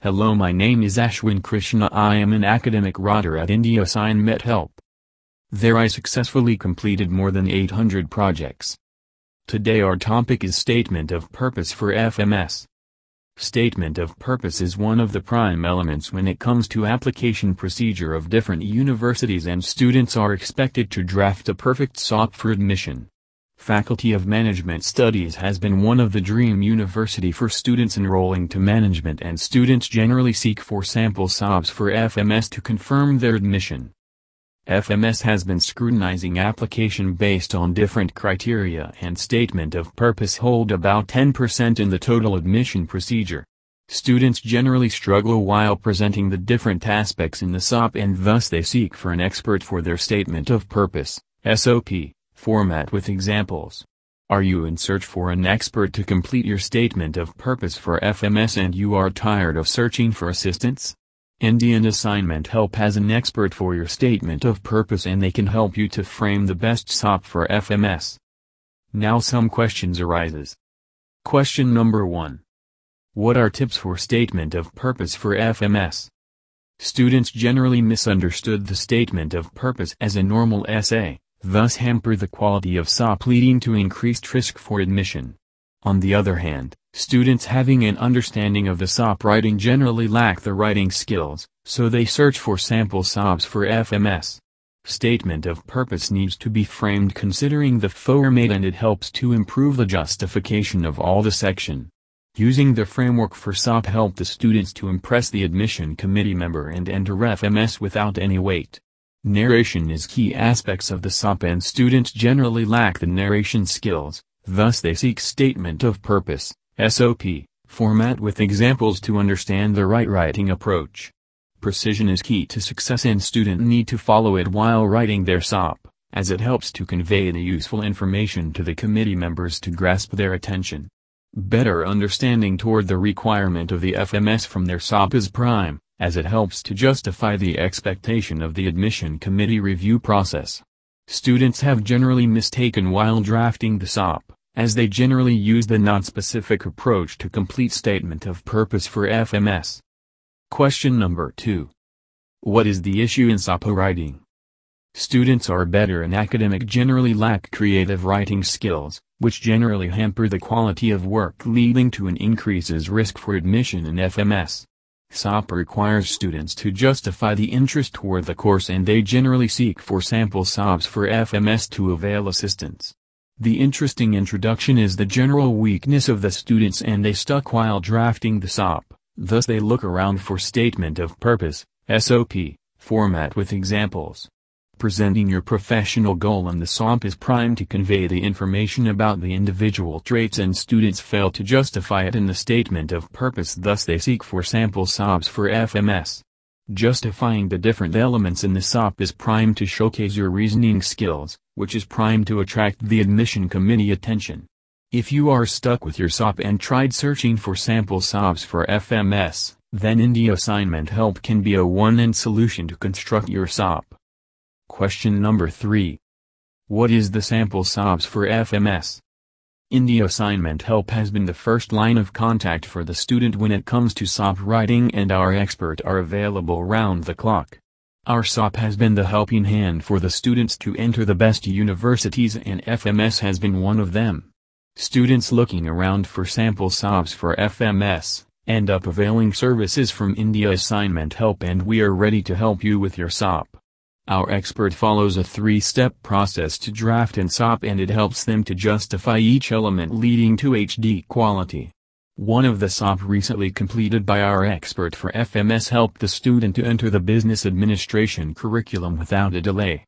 Hello my name is Ashwin Krishna I am an academic writer at India Assignment Help. There I successfully completed more than 800 projects. Today our topic is Statement of Purpose for FMS. Statement of purpose is one of the prime elements when it comes to application procedure of different universities and students are expected to draft a perfect SOP for admission. Faculty of Management Studies has been one of the dream university for students enrolling to management and students generally seek for sample SOPs for FMS to confirm their admission. FMS has been scrutinizing application based on different criteria and statement of purpose hold about 10% in the total admission procedure. Students generally struggle while presenting the different aspects in the SOP and thus they seek for an expert for their statement of purpose, SOP, format with examples. Are you in search for an expert to complete your statement of purpose for FMS and you are tired of searching for assistance? Indian Assignment Help has an expert for your statement of purpose and they can help you to frame the best SOP for FMS. Now some questions arises. Question number 1. What are tips for statement of purpose for FMS? Students generally misunderstood the statement of purpose as a normal essay, thus hamper the quality of SOP leading to increased risk for admission. On the other hand, students having an understanding of the SOP writing generally lack the writing skills, so they search for sample SOPs for FMS. Statement of purpose needs to be framed considering the format and it helps to improve the justification of all the section. Using the framework for SOP help the students to impress the admission committee member and enter FMS without any wait. Narration is key aspects of the SOP and students generally lack the narration skills, Thus they seek statement of purpose, SOP, format with examples to understand the right writing approach. Precision is key to success and student need to follow it while writing their SOP, as it helps to convey the useful information to the committee members to grasp their attention. Better understanding toward the requirement of the FMS from their SOP is prime, as it helps to justify the expectation of the admission committee review process. Students have generally mistaken while drafting the SOP as they generally use the non-specific approach to complete statement of purpose for FMS. Question number 2. What is the issue in SOP writing? Students are better in academic generally lack creative writing skills, which generally hamper the quality of work leading to an increases risk for admission in FMS. SOP requires students to justify the interest toward the course and they generally seek for sample SOPs for FMS to avail assistance. The interesting introduction is the general weakness of the students and they stuck while drafting the SOP, thus they look around for statement of purpose, SOP, format with examples. Presenting your professional goal in the SOP is primed to convey the information about the individual traits and students fail to justify it in the statement of purpose thus they seek for sample SOPs for FMS. Justifying the different elements in the SOP is primed to showcase your reasoning skills, which is primed to attract the admission committee attention. If you are stuck with your SOP and tried searching for sample SOPs for FMS, then India Assignment Help can be a one-end solution to construct your SOP. Question number 3. What is the sample SOPs for FMS? India Assignment Help has been the first line of contact for the student when it comes to SOP writing and our expert are available round the clock. Our SOP has been the helping hand for the students to enter the best universities and FMS has been one of them. Students looking around for sample SOPs for FMS, end up availing services from India Assignment Help and we are ready to help you with your SOP. Our expert follows a three-step process to draft and SOP and it helps them to justify each element leading to HD quality. One of the SOP recently completed by our expert for FMS helped the student to enter the business administration curriculum without a delay.